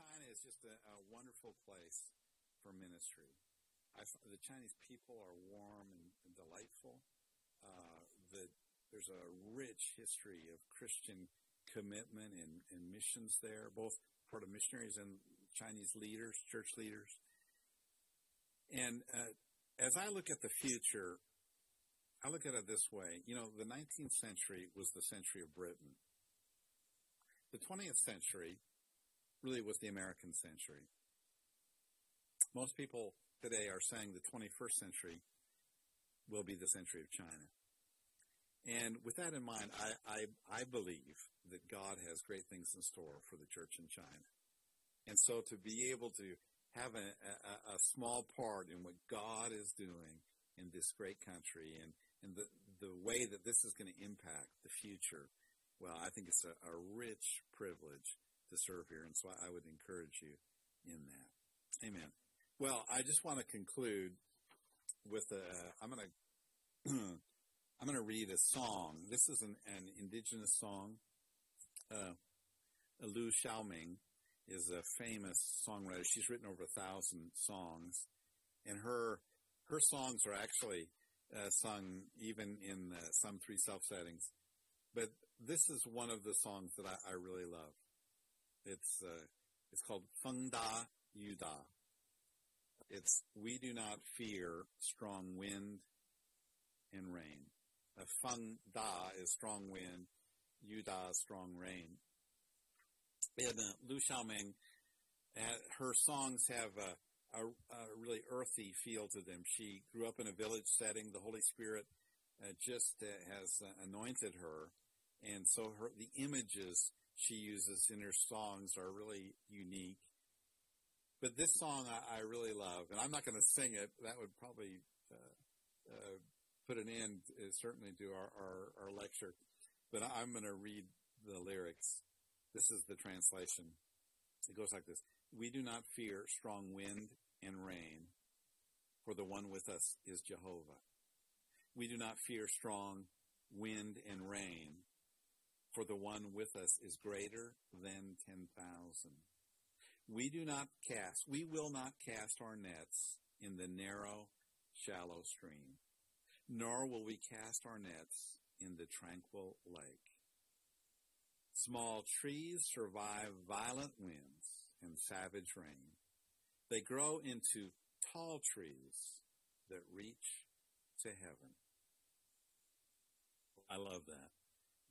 China is just a, a wonderful place for ministry. I, the Chinese people are warm and, and delightful. Uh, the, there's a rich history of Christian commitment and, and missions there, both part of missionaries and Chinese leaders, church leaders. And uh, as I look at the future, I look at it this way. You know, the 19th century was the century of Britain. The 20th century really was the American century. Most people today are saying the 21st century will be the century of China. And with that in mind, I, I, I, believe that God has great things in store for the church in China. And so to be able to have a, a, a small part in what God is doing in this great country and, and the, the way that this is going to impact the future, well, I think it's a, a rich privilege to serve here. And so I would encourage you in that. Amen. Well, I just want to conclude with a, I'm going to, I'm going to read a song. This is an, an indigenous song. Uh, Lu Xiaoming is a famous songwriter. She's written over a thousand songs, and her her songs are actually uh, sung even in uh, some three self settings. But this is one of the songs that I, I really love. It's uh, it's called Feng Da Yu Da. It's we do not fear strong wind and rain. A Feng Da is strong wind, Yu Da strong rain. And uh, Lu Xiaoming, uh, her songs have a, a, a, really earthy feel to them. She grew up in a village setting. The Holy Spirit uh, just uh, has uh, anointed her, and so her the images she uses in her songs are really unique. But this song I, I really love, and I'm not going to sing it. That would probably uh, uh, put an end, uh, certainly, to our, our, our lecture. But I'm going to read the lyrics. This is the translation. It goes like this We do not fear strong wind and rain, for the one with us is Jehovah. We do not fear strong wind and rain, for the one with us is greater than 10,000. We do not cast, we will not cast our nets in the narrow, shallow stream, nor will we cast our nets in the tranquil lake. Small trees survive violent winds and savage rain. They grow into tall trees that reach to heaven. I love that.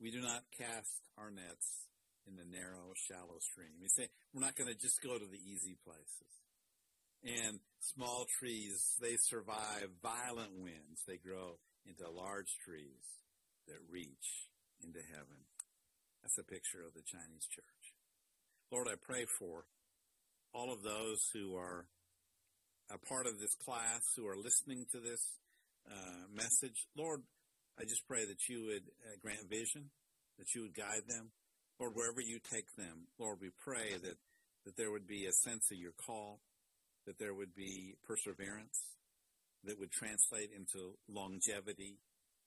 We do not cast our nets in the narrow, shallow stream. We say we're not going to just go to the easy places. And small trees, they survive violent winds. They grow into large trees that reach into heaven. That's a picture of the Chinese church. Lord, I pray for all of those who are a part of this class, who are listening to this uh, message. Lord, I just pray that you would uh, grant vision, that you would guide them. Lord, wherever you take them, Lord, we pray that, that there would be a sense of your call, that there would be perseverance, that would translate into longevity,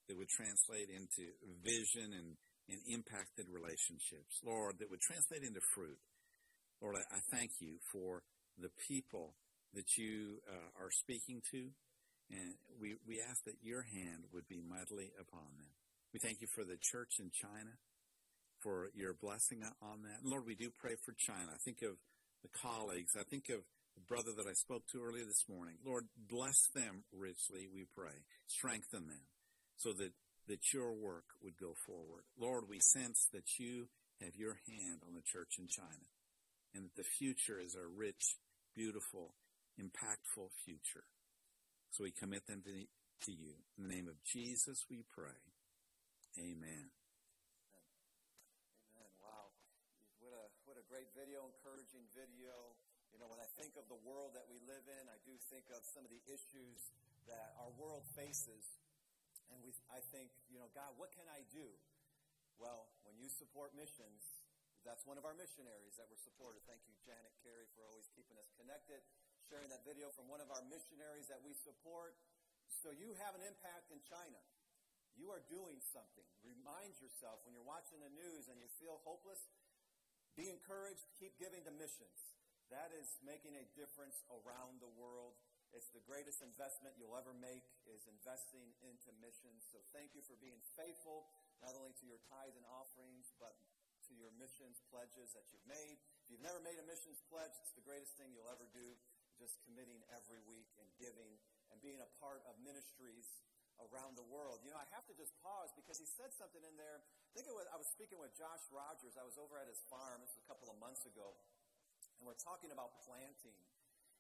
that would translate into vision and, and impacted relationships. Lord, that would translate into fruit. Lord, I, I thank you for the people that you uh, are speaking to, and we, we ask that your hand would be mightily upon them. We thank you for the church in China, for your blessing on that. And Lord, we do pray for China. I think of the colleagues. I think of the brother that I spoke to earlier this morning. Lord, bless them richly, we pray. Strengthen them so that, that your work would go forward. Lord, we sense that you have your hand on the church in China and that the future is a rich, beautiful, impactful future. So we commit them to, to you. In the name of Jesus, we pray. Amen. Amen. Wow. What a, what a great video, encouraging video. You know, when I think of the world that we live in, I do think of some of the issues that our world faces. And we, I think, you know, God, what can I do? Well, when you support missions, that's one of our missionaries that we're supported. Thank you, Janet Carey, for always keeping us connected sharing that video from one of our missionaries that we support. So you have an impact in China. You are doing something. Remind yourself when you're watching the news and you feel hopeless, be encouraged, keep giving to missions. That is making a difference around the world. It's the greatest investment you'll ever make is investing into missions. So thank you for being faithful, not only to your tithes and offerings, but to your missions pledges that you've made. If you've never made a missions pledge, it's the greatest thing you'll ever do, just committing every week and giving and being a part of ministries around the world. You know, I have to just pause because he said something in there. I think it was, I was speaking with Josh Rogers. I was over at his farm. This was a couple of months ago. And we're talking about planting.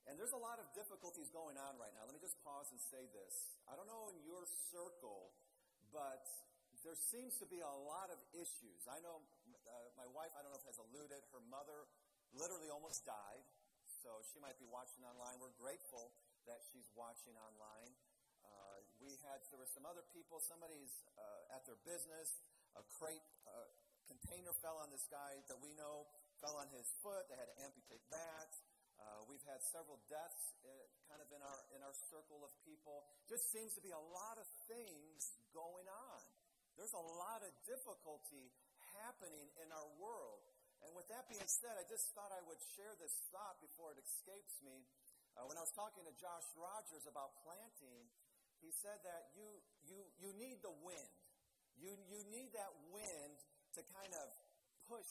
And there's a lot of difficulties going on right now. Let me just pause and say this. I don't know in your circle, but there seems to be a lot of issues. I know uh, my wife, I don't know if has alluded, her mother literally almost died. So she might be watching online. We're grateful that she's watching online. Uh, we had, there were some other people, somebody's uh, at their business, a crate, uh, container fell on this guy that we know, fell on his foot. They had to amputate that. Uh, we've had several deaths uh, kind of in our, in our circle of people. Just seems to be a lot of things going on. There's a lot of difficulty happening in our world. And with that being said, I just thought I would share this thought before it escapes me. Uh, when I was talking to Josh Rogers about planting, he said that you, you, you need the wind. You, you need that wind to kind of push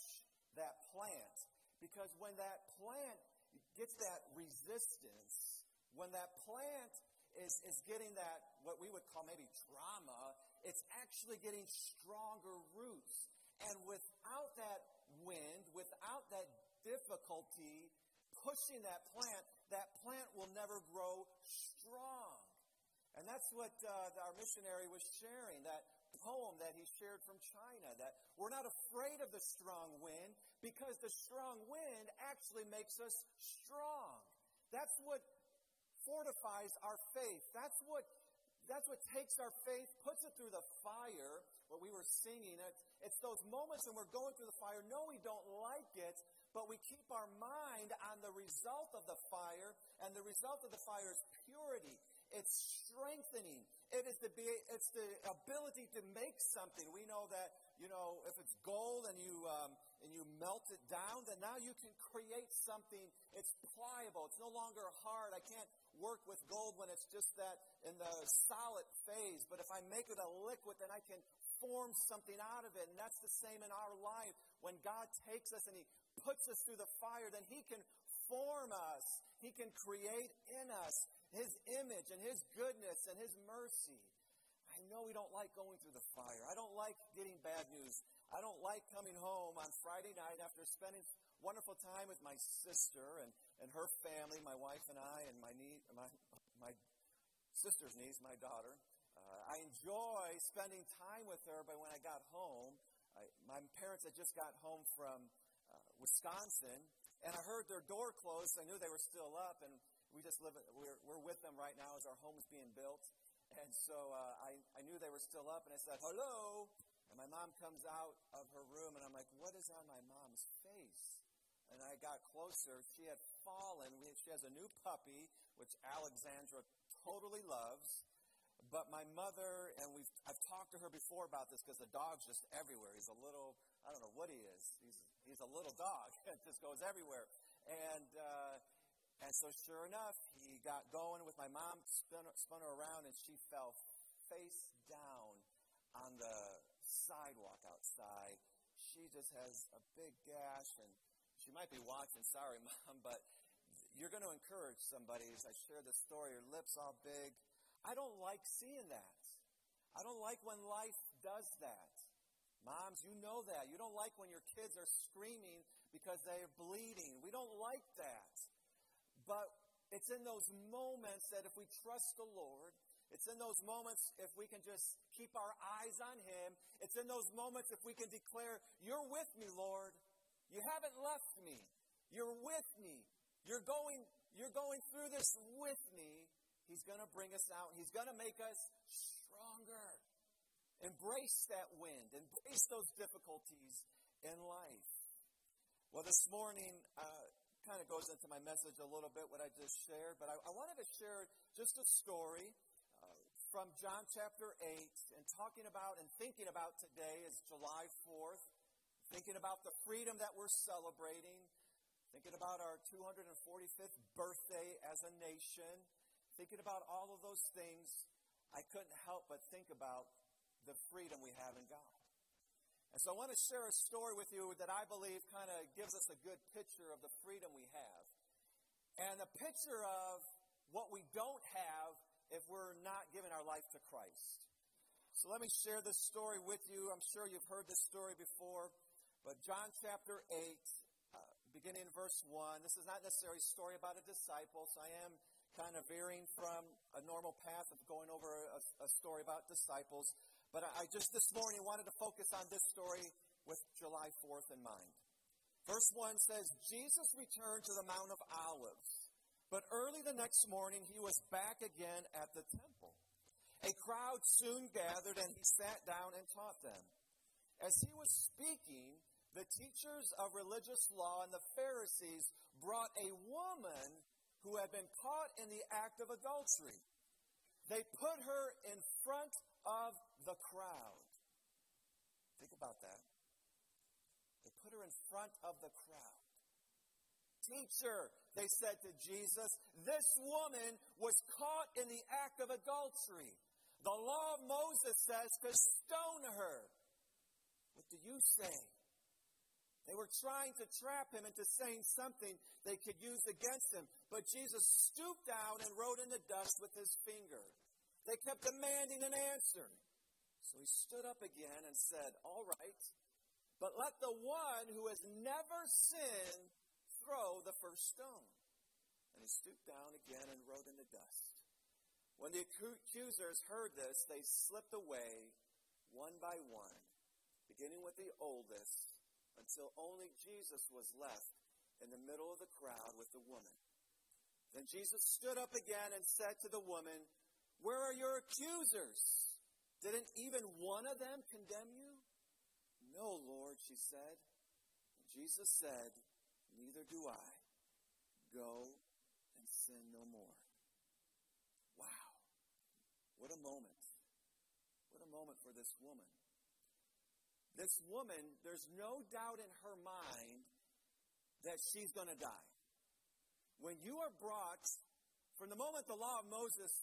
that plant. Because when that plant gets that resistance, when that plant is, is getting that, what we would call maybe trauma, it's actually getting stronger roots. And without that wind, without that difficulty pushing that plant, that plant will never grow strong. And that's what uh, our missionary was sharing, that poem that he shared from China, that we're not afraid of the strong wind because the strong wind actually makes us strong. That's what fortifies our faith. That's what that's what takes our faith, puts it through the fire, what we were singing. It's, it's those moments when we're going through the fire. No, we don't like it, but we keep our mind on the result of the fire, and the result of the fire is purity. It's strengthening. It is the it's the ability to make something. We know that you know if it's gold and you um, and you melt it down, then now you can create something. It's pliable. It's no longer hard. I can't work with gold when it's just that in the solid phase. But if I make it a liquid, then I can form something out of it. And that's the same in our life. When God takes us and He puts us through the fire, then He can form us. He can create in us his image and His goodness and His mercy. I know we don't like going through the fire. I don't like getting bad news. I don't like coming home on Friday night after spending wonderful time with my sister and, and her family, my wife and I, and my, nie- my, my sister's niece, my daughter. Uh, I enjoy spending time with her, but when I got home, I, my parents had just got home from uh, Wisconsin, and I heard their door close. I knew they were still up, and we just live, we're, we're with them right now as our home's being built. And so uh, I, I knew they were still up, and I said, hello. And my mom comes out of her room, and I'm like, what is on my mom's face? And I got closer. She had fallen. We, she has a new puppy, which Alexandra totally loves. But my mother, and we've, I've talked to her before about this because the dog's just everywhere. He's a little, I don't know what he is. He's, he's a little dog. it just goes everywhere. And, uh, and so, sure enough, he got going with my mom, spun, spun her around, and she fell face down on the sidewalk outside. She just has a big gash, and she might be watching. Sorry, mom, but you're going to encourage somebody as I share this story. Her lips all big. I don't like seeing that. I don't like when life does that. Moms, you know that. You don't like when your kids are screaming because they're bleeding. We don't like that. But it's in those moments that if we trust the Lord, it's in those moments if we can just keep our eyes on Him. It's in those moments if we can declare, You're with me, Lord. You haven't left me. You're with me. You're going, you're going through this with me. He's going to bring us out. He's going to make us stronger. Embrace that wind. Embrace those difficulties in life. Well, this morning, uh, kind of goes into my message a little bit, what I just shared, but I, I wanted to share just a story uh, from John chapter 8 and talking about and thinking about today is July 4th, thinking about the freedom that we're celebrating, thinking about our 245th birthday as a nation, thinking about all of those things, I couldn't help but think about the freedom we have in God. And so I want to share a story with you that I believe kind of gives us a good picture of the freedom we have. And a picture of what we don't have if we're not giving our life to Christ. So let me share this story with you. I'm sure you've heard this story before, but John chapter 8, uh, beginning in verse 1. This is not necessarily a story about a disciple, so I am kind of veering from a normal path of going over a, a story about disciples. But I, I just this morning wanted to focus on this story with July 4th in mind. Verse 1 says, Jesus returned to the Mount of Olives, but early the next morning he was back again at the temple. A crowd soon gathered, and he sat down and taught them. As he was speaking, the teachers of religious law and the Pharisees brought a woman who had been caught in the act of adultery. They put her in front of the crowd. Think about that. They put her in front of the crowd. Teacher, they said to Jesus, this woman was caught in the act of adultery. The law of Moses says to stone her. What do you say? They were trying to trap him into saying something they could use against him. But Jesus stooped down and wrote in the dust with his finger. They kept demanding an answer. So he stood up again and said, All right, but let the one who has never sinned throw the first stone. And he stooped down again and wrote in the dust. When the accusers heard this, they slipped away one by one, beginning with the oldest until only Jesus was left in the middle of the crowd with the woman. Then Jesus stood up again and said to the woman, Where are your accusers? Didn't even one of them condemn you? No, Lord, she said. And Jesus said, Neither do I. Go and sin no more. Wow. What a moment. What a moment for this woman. This woman, there's no doubt in her mind that she's going to die. When you are brought, from the moment the law of Moses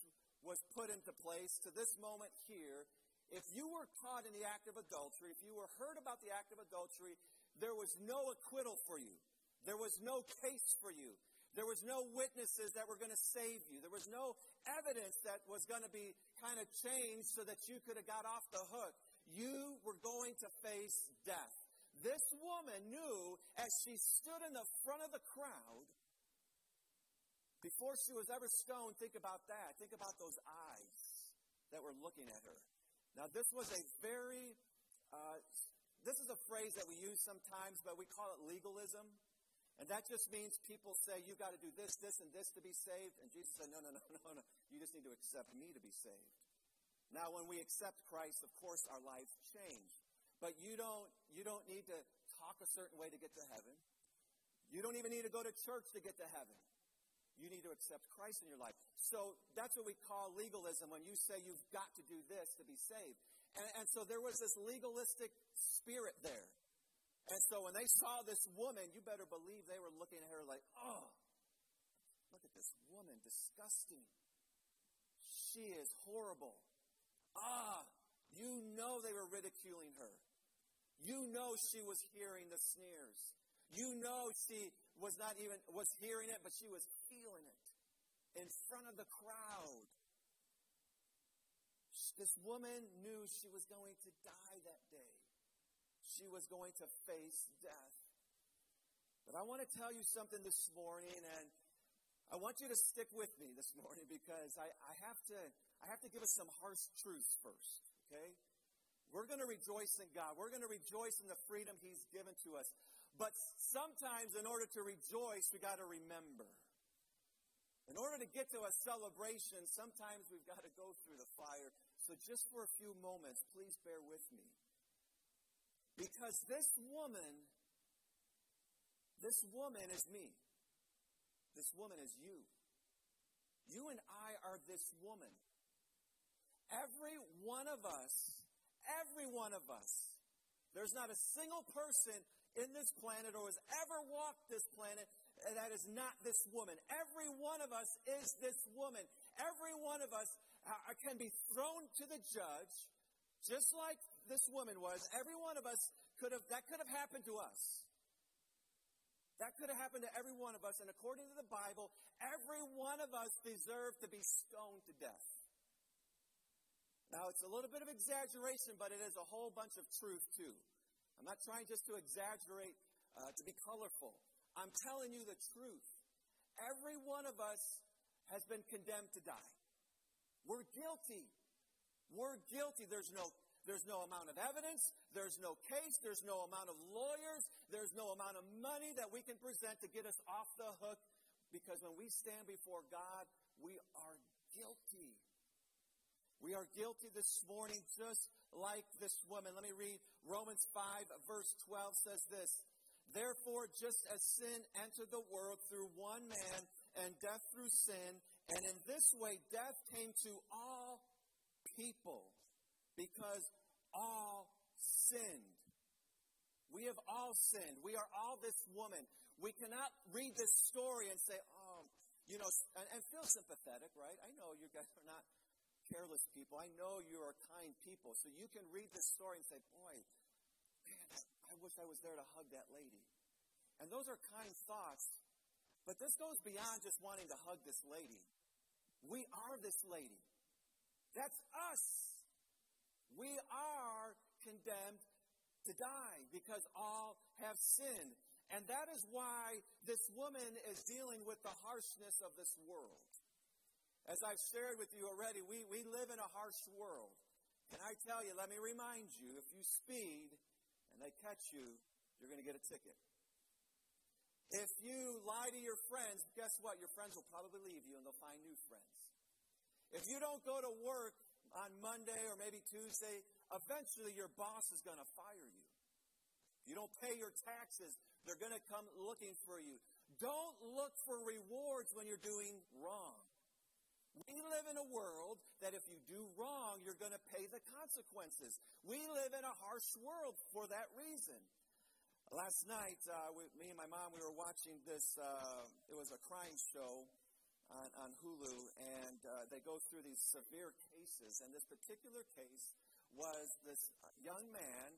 was put into place to this moment here, if you were caught in the act of adultery, if you were heard about the act of adultery, there was no acquittal for you. There was no case for you. There was no witnesses that were going to save you. There was no evidence that was going to be kind of changed so that you could have got off the hook you were going to face death. This woman knew as she stood in the front of the crowd, before she was ever stoned, think about that. Think about those eyes that were looking at her. Now, this was a very, uh, this is a phrase that we use sometimes, but we call it legalism. And that just means people say, you've got to do this, this, and this to be saved. And Jesus said, no, no, no, no, no. You just need to accept me to be saved. Now, when we accept Christ, of course, our lives change. But you don't, you don't need to talk a certain way to get to heaven. You don't even need to go to church to get to heaven. You need to accept Christ in your life. So that's what we call legalism when you say you've got to do this to be saved. And, and so there was this legalistic spirit there. And so when they saw this woman, you better believe they were looking at her like, oh, look at this woman, disgusting. She is horrible. Ah, you know they were ridiculing her. You know she was hearing the sneers. You know she was not even was hearing it, but she was feeling it in front of the crowd. This woman knew she was going to die that day. She was going to face death. But I want to tell you something this morning, and I want you to stick with me this morning because I, I have to I have to give us some harsh truths first, okay? We're going to rejoice in God. We're going to rejoice in the freedom He's given to us. But sometimes, in order to rejoice, we got to remember. In order to get to a celebration, sometimes we've got to go through the fire. So, just for a few moments, please bear with me. Because this woman, this woman is me. This woman is you. You and I are this woman. Every one of us, every one of us, there's not a single person in this planet or has ever walked this planet that is not this woman. Every one of us is this woman. Every one of us uh, can be thrown to the judge, just like this woman was. Every one of us could have, that could have happened to us. That could have happened to every one of us. And according to the Bible, every one of us deserved to be stoned to death. Now, it's a little bit of exaggeration, but it is a whole bunch of truth, too. I'm not trying just to exaggerate, uh, to be colorful. I'm telling you the truth. Every one of us has been condemned to die. We're guilty. We're guilty. There's no there's no amount of evidence. There's no case. There's no amount of lawyers. There's no amount of money that we can present to get us off the hook because when we stand before God, we are guilty. We are guilty this morning just like this woman. Let me read Romans 5, verse 12 says this. Therefore, just as sin entered the world through one man and death through sin, and in this way death came to all people because all sinned. We have all sinned. We are all this woman. We cannot read this story and say, oh, you know, and, and feel sympathetic, right? I know you guys are not careless people. I know you are kind people. So you can read this story and say, boy, wish I was there to hug that lady. And those are kind thoughts. But this goes beyond just wanting to hug this lady. We are this lady. That's us we are condemned to die because all have sinned. And that is why this woman is dealing with the harshness of this world. As I've shared with you already, we, we live in a harsh world. And I tell you, let me remind you, if you speed and they catch you, you're going to get a ticket. If you lie to your friends, guess what? Your friends will probably leave you and they'll find new friends. If you don't go to work on Monday or maybe Tuesday, eventually your boss is going to fire you. If you don't pay your taxes, they're going to come looking for you. Don't look for rewards when you're doing wrong. We live in a world that if you do wrong, you're going to pay the consequences. We live in a harsh world for that reason. Last night, uh, me and my mom, we were watching this, uh, it was a crime show on, on Hulu, and uh, they go through these severe cases. And this particular case was this young man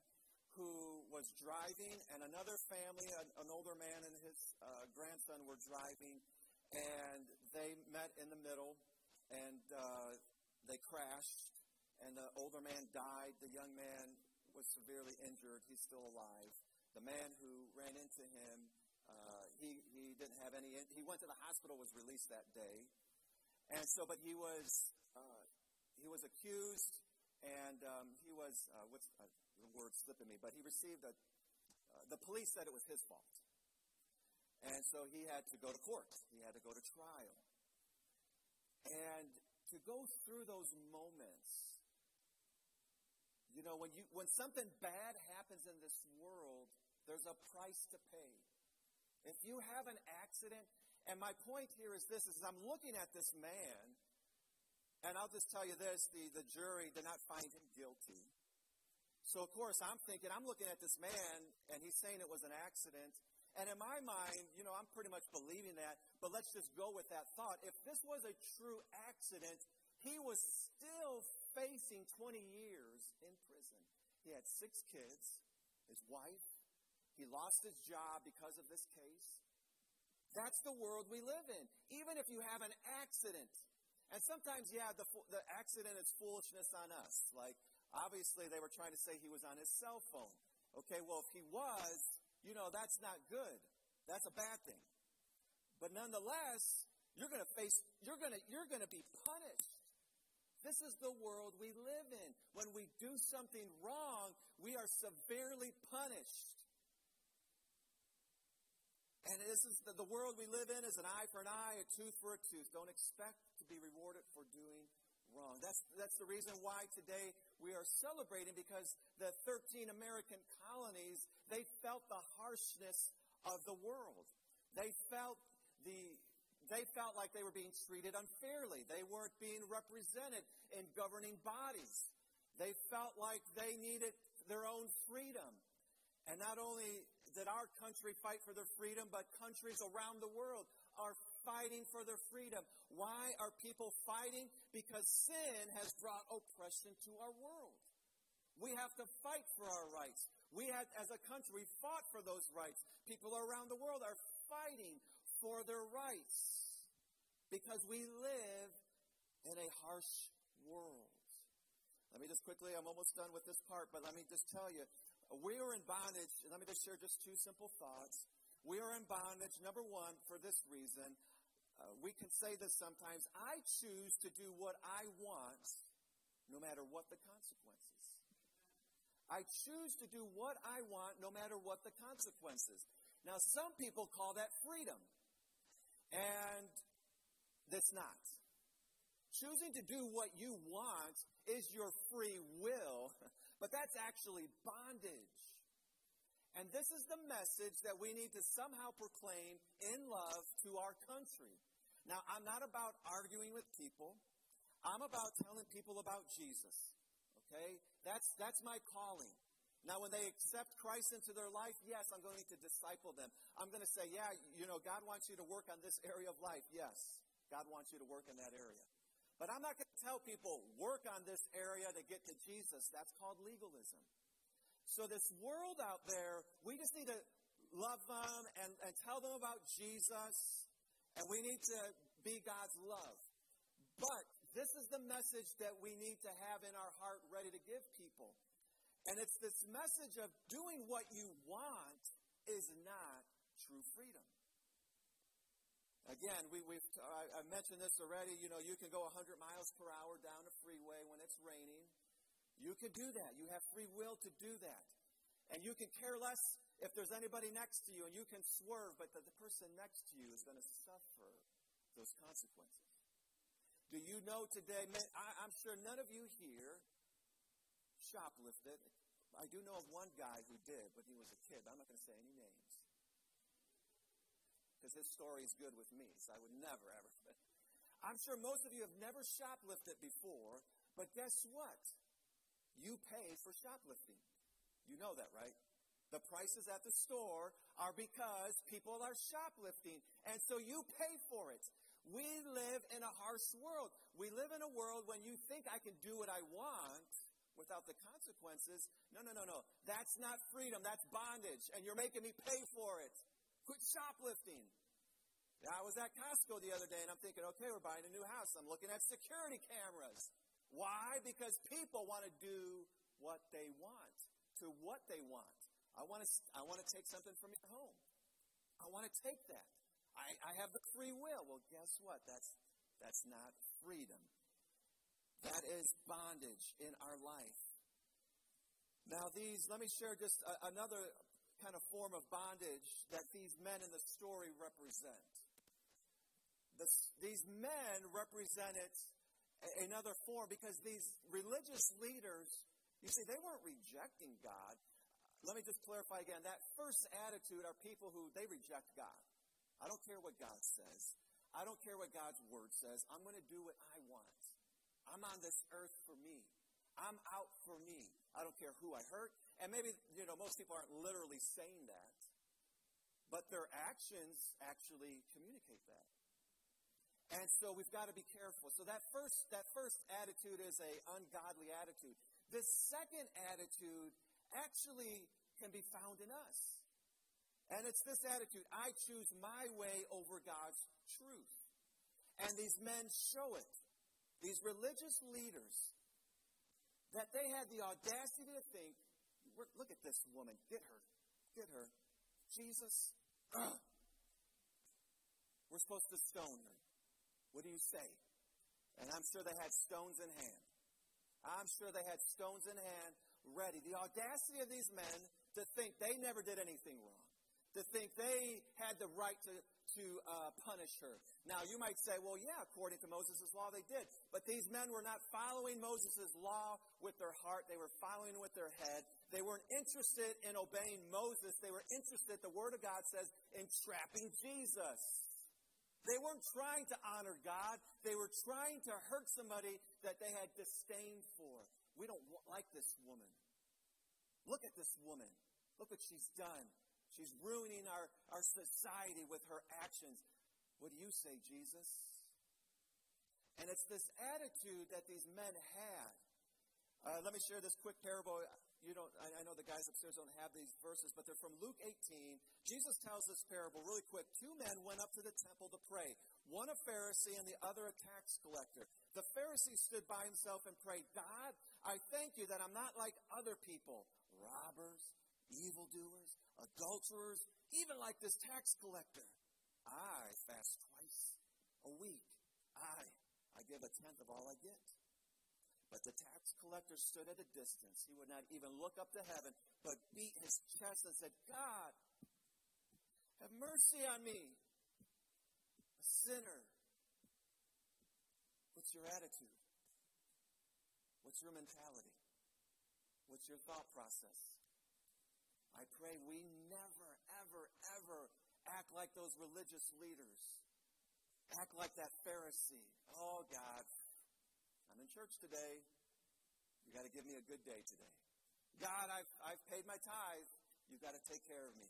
who was driving, and another family, an, an older man and his uh, grandson, were driving, and they met in the middle, and uh, they crashed, and the older man died. The young man was severely injured. He's still alive. The man who ran into him uh, he, he didn't have any, he went to the hospital, was released that day. And so, but he was, uh, he was accused and um, he was, uh, what's uh, the word slipping me, but he received a, uh, the police said it was his fault. And so he had to go to court. He had to go to trial. And to go through those moments, you know, when you when something bad happens in this world, there's a price to pay. If you have an accident, and my point here is this, is I'm looking at this man, and I'll just tell you this, the, the jury did not find him guilty. So, of course, I'm thinking, I'm looking at this man, and he's saying it was an accident. And in my mind, you know, I'm pretty much believing that, but let's just go with that thought. If this was a true accident, he was still facing 20 years in prison. He had six kids, his wife, he lost his job because of this case. That's the world we live in. Even if you have an accident. And sometimes, yeah, the, the accident is foolishness on us. Like, obviously, they were trying to say he was on his cell phone. Okay, well, if he was, you know, that's not good. That's a bad thing. But nonetheless, you're going to face, you're going to, you're going to be punished. This is the world we live in. When we do something wrong, we are severely punished. And this is the, the world we live in is an eye for an eye, a tooth for a tooth. Don't expect to be rewarded for doing wrong. That's, that's the reason why today we are celebrating because the 13 American colonies, they felt the harshness of the world. They felt the, they felt like they were being treated unfairly. They weren't being represented in governing bodies. They felt like they needed their own freedom. And not only did our country fight for their freedom, but countries around the world are fighting for their freedom. Why are people fighting? Because sin has brought oppression to our world. We have to fight for our rights. We had, as a country, we fought for those rights. People around the world are fighting for their rights because we live in a harsh world. Let me just quickly, I'm almost done with this part, but let me just tell you, we are in bondage. And Let me just share just two simple thoughts. We are in bondage, number one, for this reason. Uh, we can say this sometimes I choose to do what I want, no matter what the consequences. I choose to do what I want, no matter what the consequences. Now, some people call that freedom, and that's not. Choosing to do what you want is your free will, but that's actually bondage. And this is the message that we need to somehow proclaim in love to our country. Now, I'm not about arguing with people. I'm about telling people about Jesus. Okay? That's, that's my calling. Now, when they accept Christ into their life, yes, I'm going to disciple them. I'm going to say, yeah, you know, God wants you to work on this area of life. Yes, God wants you to work in that area. But I'm not going to tell people, work on this area to get to Jesus. That's called legalism. So, this world out there, we just need to love them and, and tell them about Jesus, and we need to be God's love. But this is the message that we need to have in our heart ready to give people. And it's this message of doing what you want is not true freedom. Again, we, have I, I mentioned this already. You know, you can go 100 miles per hour down a freeway when it's raining. You can do that. You have free will to do that. And you can care less if there's anybody next to you, and you can swerve, but the, the person next to you is going to suffer those consequences. Do you know today? I, I'm sure none of you here shoplifted. I do know of one guy who did, but he was a kid. I'm not going to say any names because his story is good with me, so I would never, ever. I'm sure most of you have never shoplifted before, but guess what? You pay for shoplifting. You know that, right? The prices at the store are because people are shoplifting, and so you pay for it. We live in a harsh world. We live in a world when you think I can do what I want without the consequences. No, no, no, no. That's not freedom. That's bondage, and you're making me pay for it. Quit shoplifting. I was at Costco the other day and I'm thinking, okay, we're buying a new house. I'm looking at security cameras. Why? Because people want to do what they want, to what they want. I want to, I want to take something from your home. I want to take that. I, I have the free will. Well, guess what? That's, that's not freedom. That is bondage in our life. Now, these, let me share just a, another kind of form of bondage that these men in the story represent. These men represented another form because these religious leaders, you see, they weren't rejecting God. Let me just clarify again. That first attitude are people who they reject God. I don't care what God says. I don't care what God's word says. I'm going to do what I want. I'm on this earth for me. I'm out for me. I don't care who I hurt. And maybe, you know, most people aren't literally saying that, but their actions actually communicate that. And so we've got to be careful. So that first, that first attitude is a ungodly attitude. The second attitude actually can be found in us. And it's this attitude I choose my way over God's truth. And these men show it. These religious leaders, that they had the audacity to think Look at this woman. Get her. Get her. Jesus, we're supposed to stone her. What do you say? And I'm sure they had stones in hand. I'm sure they had stones in hand ready. The audacity of these men to think they never did anything wrong, to think they had the right to, to uh, punish her. Now, you might say, well, yeah, according to Moses' law, they did. But these men were not following Moses' law with their heart, they were following with their head. They weren't interested in obeying Moses, they were interested, the Word of God says, in trapping Jesus. They weren't trying to honor God. They were trying to hurt somebody that they had disdain for. We don't like this woman. Look at this woman. Look what she's done. She's ruining our, our society with her actions. What do you say, Jesus? And it's this attitude that these men had. Uh, let me share this quick parable. You don't, I, I know the guys upstairs don't have these verses, but they're from Luke 18. Jesus tells this parable really quick. Two men went up to the temple to pray, one a Pharisee and the other a tax collector. The Pharisee stood by himself and prayed, God, I thank you that I'm not like other people, robbers, evildoers, adulterers, even like this tax collector. I fast twice a week. I, I give a tenth of all I get. But the tax collector stood at a distance. He would not even look up to heaven, but beat his chest and said, God, have mercy on me, a sinner. What's your attitude? What's your mentality? What's your thought process? I pray we never, ever, ever act like those religious leaders. Act like that Pharisee. Oh, God, in church today. You got to give me a good day today. God, I've, I've paid my tithe. You've got to take care of me.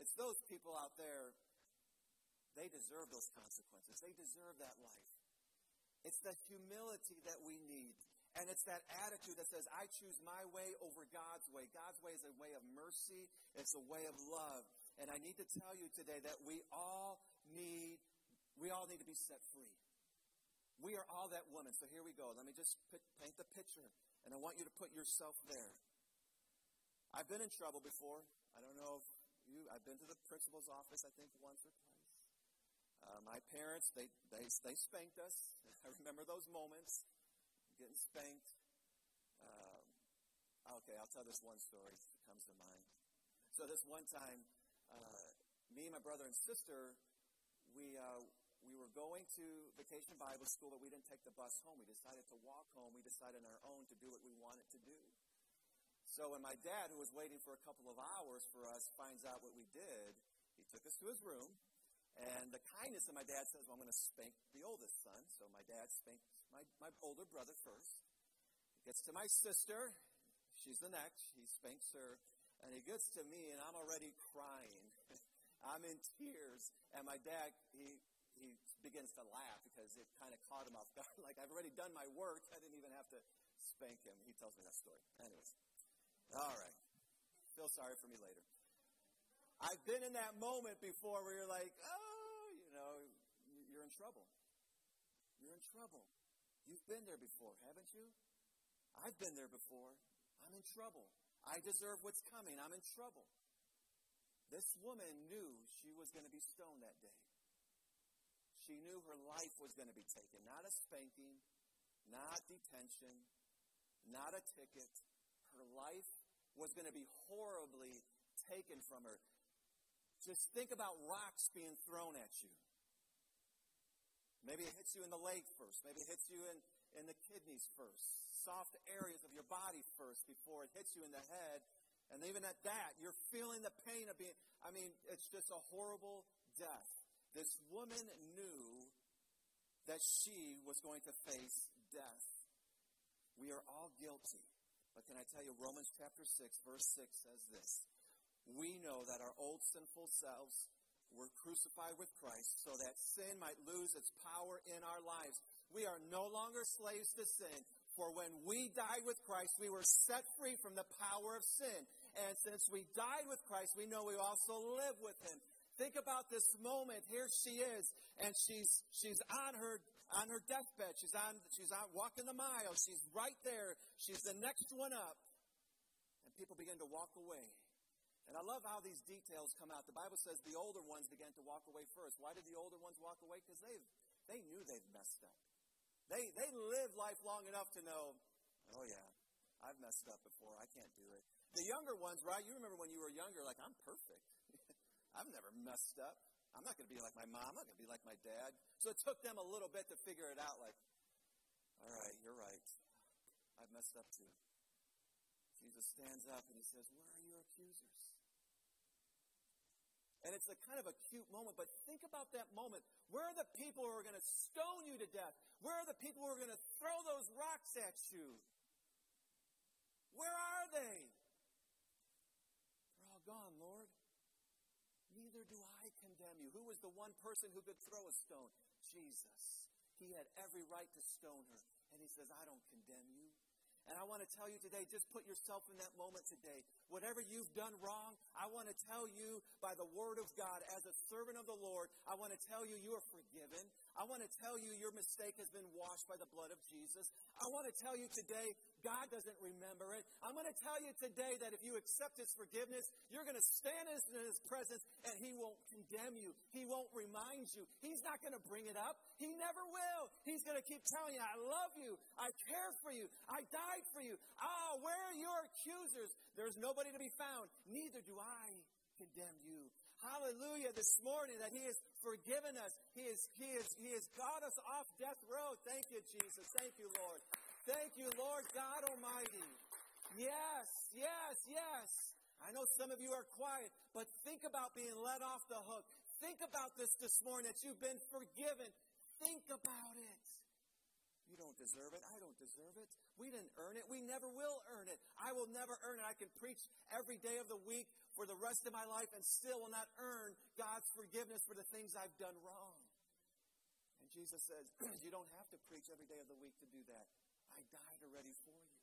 It's those people out there, they deserve those consequences. They deserve that life. It's the humility that we need. And it's that attitude that says, I choose my way over God's way. God's way is a way of mercy, it's a way of love. And I need to tell you today that we all need, we all need to be set free. We are all that woman. So here we go. Let me just paint the picture. And I want you to put yourself there. I've been in trouble before. I don't know if you, I've been to the principal's office, I think, once or twice. Uh, my parents, they, they, they spanked us. I remember those moments getting spanked. Um, okay, I'll tell this one story that comes to mind. So this one time, uh, me and my brother and sister, we uh, we were going to vacation Bible school, but we didn't take the bus home. We decided to walk home. We decided on our own to do what we wanted to do. So when my dad, who was waiting for a couple of hours for us, finds out what we did, he took us to his room. And the kindness of my dad says, well, I'm going to spank the oldest son. So my dad spanked my, my older brother first. He gets to my sister. She's the next. He spanks her. And he gets to me, and I'm already crying. I'm in tears. And my dad, he, he begins to laugh because it kind of caught him off guard. like, I've already done my work. I didn't even have to spank him. He tells me that story. Anyways. All right. Feel sorry for me later. I've been in that moment before where you're like, oh, you know, you're in trouble. You're in trouble. You've been there before, haven't you? I've been there before. I'm in trouble. I deserve what's coming. I'm in trouble. This woman knew she was going to be stoned that day. She knew her life was going to be taken. Not a spanking, not detention, not a ticket. Her life was going to be horribly taken from her. Just think about rocks being thrown at you. Maybe it hits you in the leg first. Maybe it hits you in, in the kidneys first. Soft areas of your body first before it hits you in the head. And even at that, you're feeling the pain of being, I mean, it's just a horrible death. This woman knew that she was going to face death. We are all guilty. But can I tell you, Romans chapter 6, verse 6 says this We know that our old sinful selves were crucified with Christ so that sin might lose its power in our lives. We are no longer slaves to sin, for when we died with Christ, we were set free from the power of sin. And since we died with Christ, we know we also live with him. Think about this moment. Here she is, and she's she's on her on her deathbed. She's on she's out walking the mile. She's right there. She's the next one up. And people begin to walk away. And I love how these details come out. The Bible says the older ones began to walk away first. Why did the older ones walk away? Because they they knew they'd messed up. They they lived life long enough to know, oh yeah, I've messed up before. I can't do it. The younger ones, right? You remember when you were younger, like I'm perfect. I've never messed up. I'm not going to be like my mom. I'm not going to be like my dad. So it took them a little bit to figure it out. Like, all right, you're right. I've messed up too. Jesus stands up and he says, Where are your accusers? And it's a kind of a cute moment, but think about that moment. Where are the people who are going to stone you to death? Where are the people who are going to throw those rocks at you? Where are they? They're all gone, Lord. Neither do I condemn you. Who was the one person who could throw a stone? Jesus. He had every right to stone her. And he says, I don't condemn you. And I want to tell you today, just put yourself in that moment today. Whatever you've done wrong, I want to tell you by the word of God, as a servant of the Lord, I want to tell you you are forgiven. I want to tell you your mistake has been washed by the blood of Jesus. I want to tell you today, God doesn't remember it. I'm going to tell you today that if you accept His forgiveness, you're going to stand in His presence and He won't condemn you. He won't remind you. He's not going to bring it up. He never will. He's going to keep telling you, I love you. I care for you. I died for you. Ah, where are your accusers? There's nobody to be found. Neither do I condemn you. Hallelujah this morning that He has forgiven us. He has, he has, he has got us off death row. Thank you, Jesus. Thank you, Lord. Thank you, Lord God Almighty. Yes, yes, yes. I know some of you are quiet, but think about being let off the hook. Think about this this morning that you've been forgiven. Think about it. You don't deserve it. I don't deserve it. We didn't earn it. We never will earn it. I will never earn it. I can preach every day of the week for the rest of my life and still will not earn God's forgiveness for the things I've done wrong. And Jesus says, You don't have to preach every day of the week to do that. I died already for you.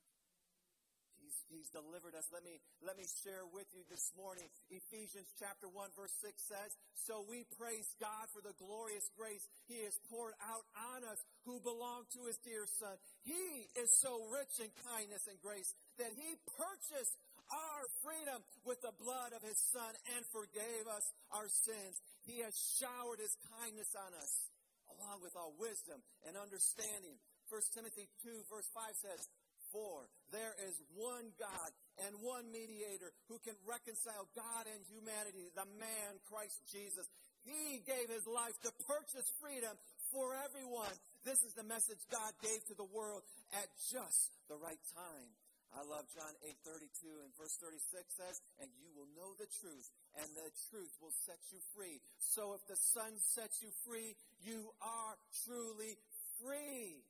He's, he's delivered us. Let me, let me share with you this morning. Ephesians chapter 1 verse 6 says, So we praise God for the glorious grace He has poured out on us who belong to His dear Son. He is so rich in kindness and grace that He purchased our freedom with the blood of His Son and forgave us our sins. He has showered His kindness on us along with all wisdom and understanding. 1 Timothy 2 verse 5 says, for there is one God and one mediator who can reconcile God and humanity, the man, Christ Jesus. He gave his life to purchase freedom for everyone. This is the message God gave to the world at just the right time. I love John 8:32 and verse 36 says, "And you will know the truth, and the truth will set you free." So if the Son sets you free, you are truly free.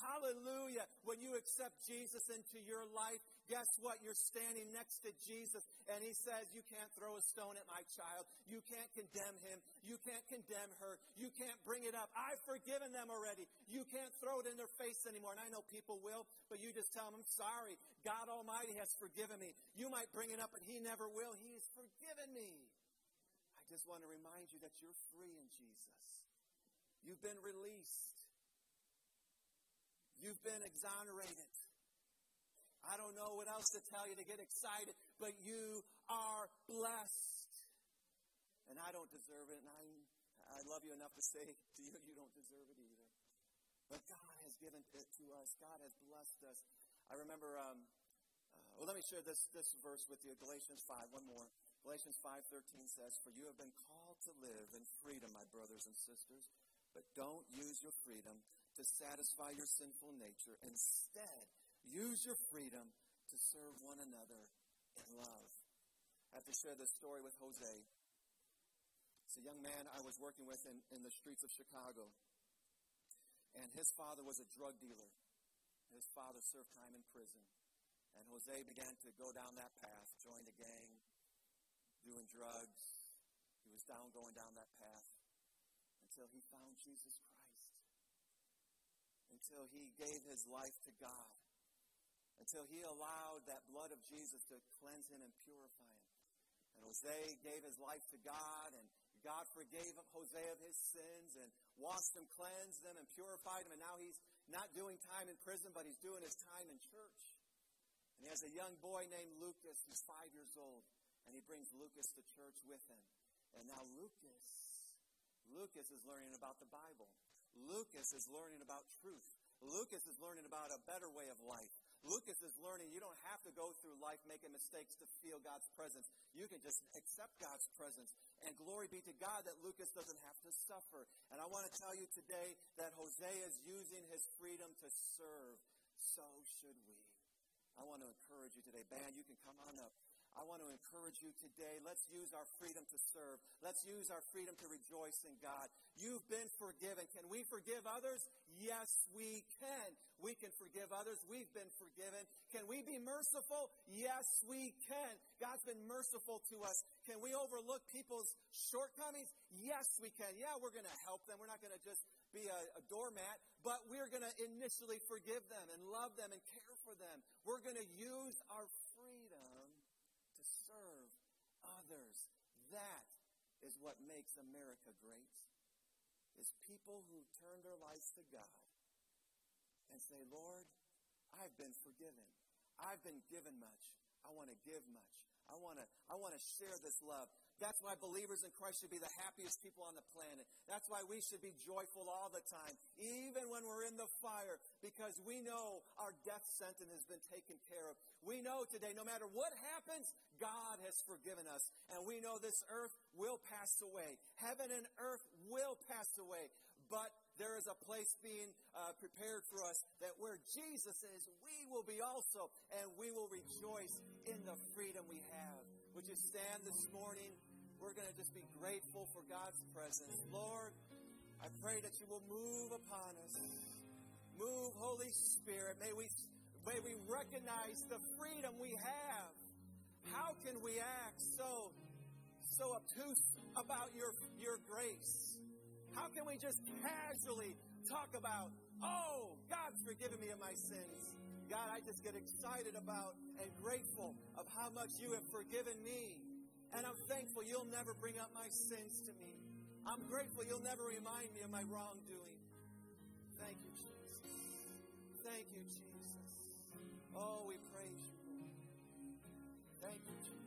Hallelujah. When you accept Jesus into your life, guess what? You're standing next to Jesus, and He says, You can't throw a stone at my child. You can't condemn him. You can't condemn her. You can't bring it up. I've forgiven them already. You can't throw it in their face anymore. And I know people will, but you just tell them, I'm sorry. God Almighty has forgiven me. You might bring it up, but He never will. He has forgiven me. I just want to remind you that you're free in Jesus. You've been released. You've been exonerated. I don't know what else to tell you to get excited, but you are blessed. And I don't deserve it, and I, I love you enough to say to you, you don't deserve it either. But God has given it to us. God has blessed us. I remember, um, uh, well, let me share this, this verse with you. Galatians 5, one more. Galatians 5.13 says, For you have been called to live in freedom, my brothers and sisters, but don't use your freedom to satisfy your sinful nature. Instead, use your freedom to serve one another in love. I have to share this story with Jose. It's a young man I was working with in, in the streets of Chicago. And his father was a drug dealer. His father served time in prison. And Jose began to go down that path, joined a gang, doing drugs. He was down going down that path until he found Jesus Christ until he gave his life to God, until he allowed that blood of Jesus to cleanse him and purify him. And Jose gave his life to God, and God forgave Jose of his sins and washed him, cleansed him, and purified him. And now he's not doing time in prison, but he's doing his time in church. And he has a young boy named Lucas who's five years old, and he brings Lucas to church with him. And now Lucas, Lucas is learning about the Bible. Lucas is learning about truth. Lucas is learning about a better way of life. Lucas is learning you don't have to go through life making mistakes to feel God's presence. You can just accept God's presence. And glory be to God that Lucas doesn't have to suffer. And I want to tell you today that Jose is using his freedom to serve. So should we. I want to encourage you today. Band, you can come on up. I want to encourage you today. Let's use our freedom to serve. Let's use our freedom to rejoice in God. You've been forgiven. Can we forgive others? Yes, we can. We can forgive others. We've been forgiven. Can we be merciful? Yes, we can. God's been merciful to us. Can we overlook people's shortcomings? Yes, we can. Yeah, we're going to help them. We're not going to just be a, a doormat, but we're going to initially forgive them and love them and care for them. We're going to use our serve others. That is what makes America great. Is people who turn their lives to God and say, Lord, I've been forgiven. I've been given much. I want to give much. I want to I want to share this love. That's why believers in Christ should be the happiest people on the planet. That's why we should be joyful all the time, even when we're in the fire, because we know our death sentence has been taken care of. We know today, no matter what happens, God has forgiven us. And we know this earth will pass away. Heaven and earth will pass away. But there is a place being uh, prepared for us that where Jesus is, we will be also, and we will rejoice in the freedom we have. Would you stand this morning? We're going to just be grateful for God's presence. Lord, I pray that you will move upon us. Move, Holy Spirit. May we, may we recognize the freedom we have. How can we act so, so obtuse about your, your grace? How can we just casually talk about, oh, God's forgiven me of my sins? God, I just get excited about and grateful of how much you have forgiven me. And I'm thankful you'll never bring up my sins to me. I'm grateful you'll never remind me of my wrongdoing. Thank you, Jesus. Thank you, Jesus. Oh, we praise you, Thank you, Jesus.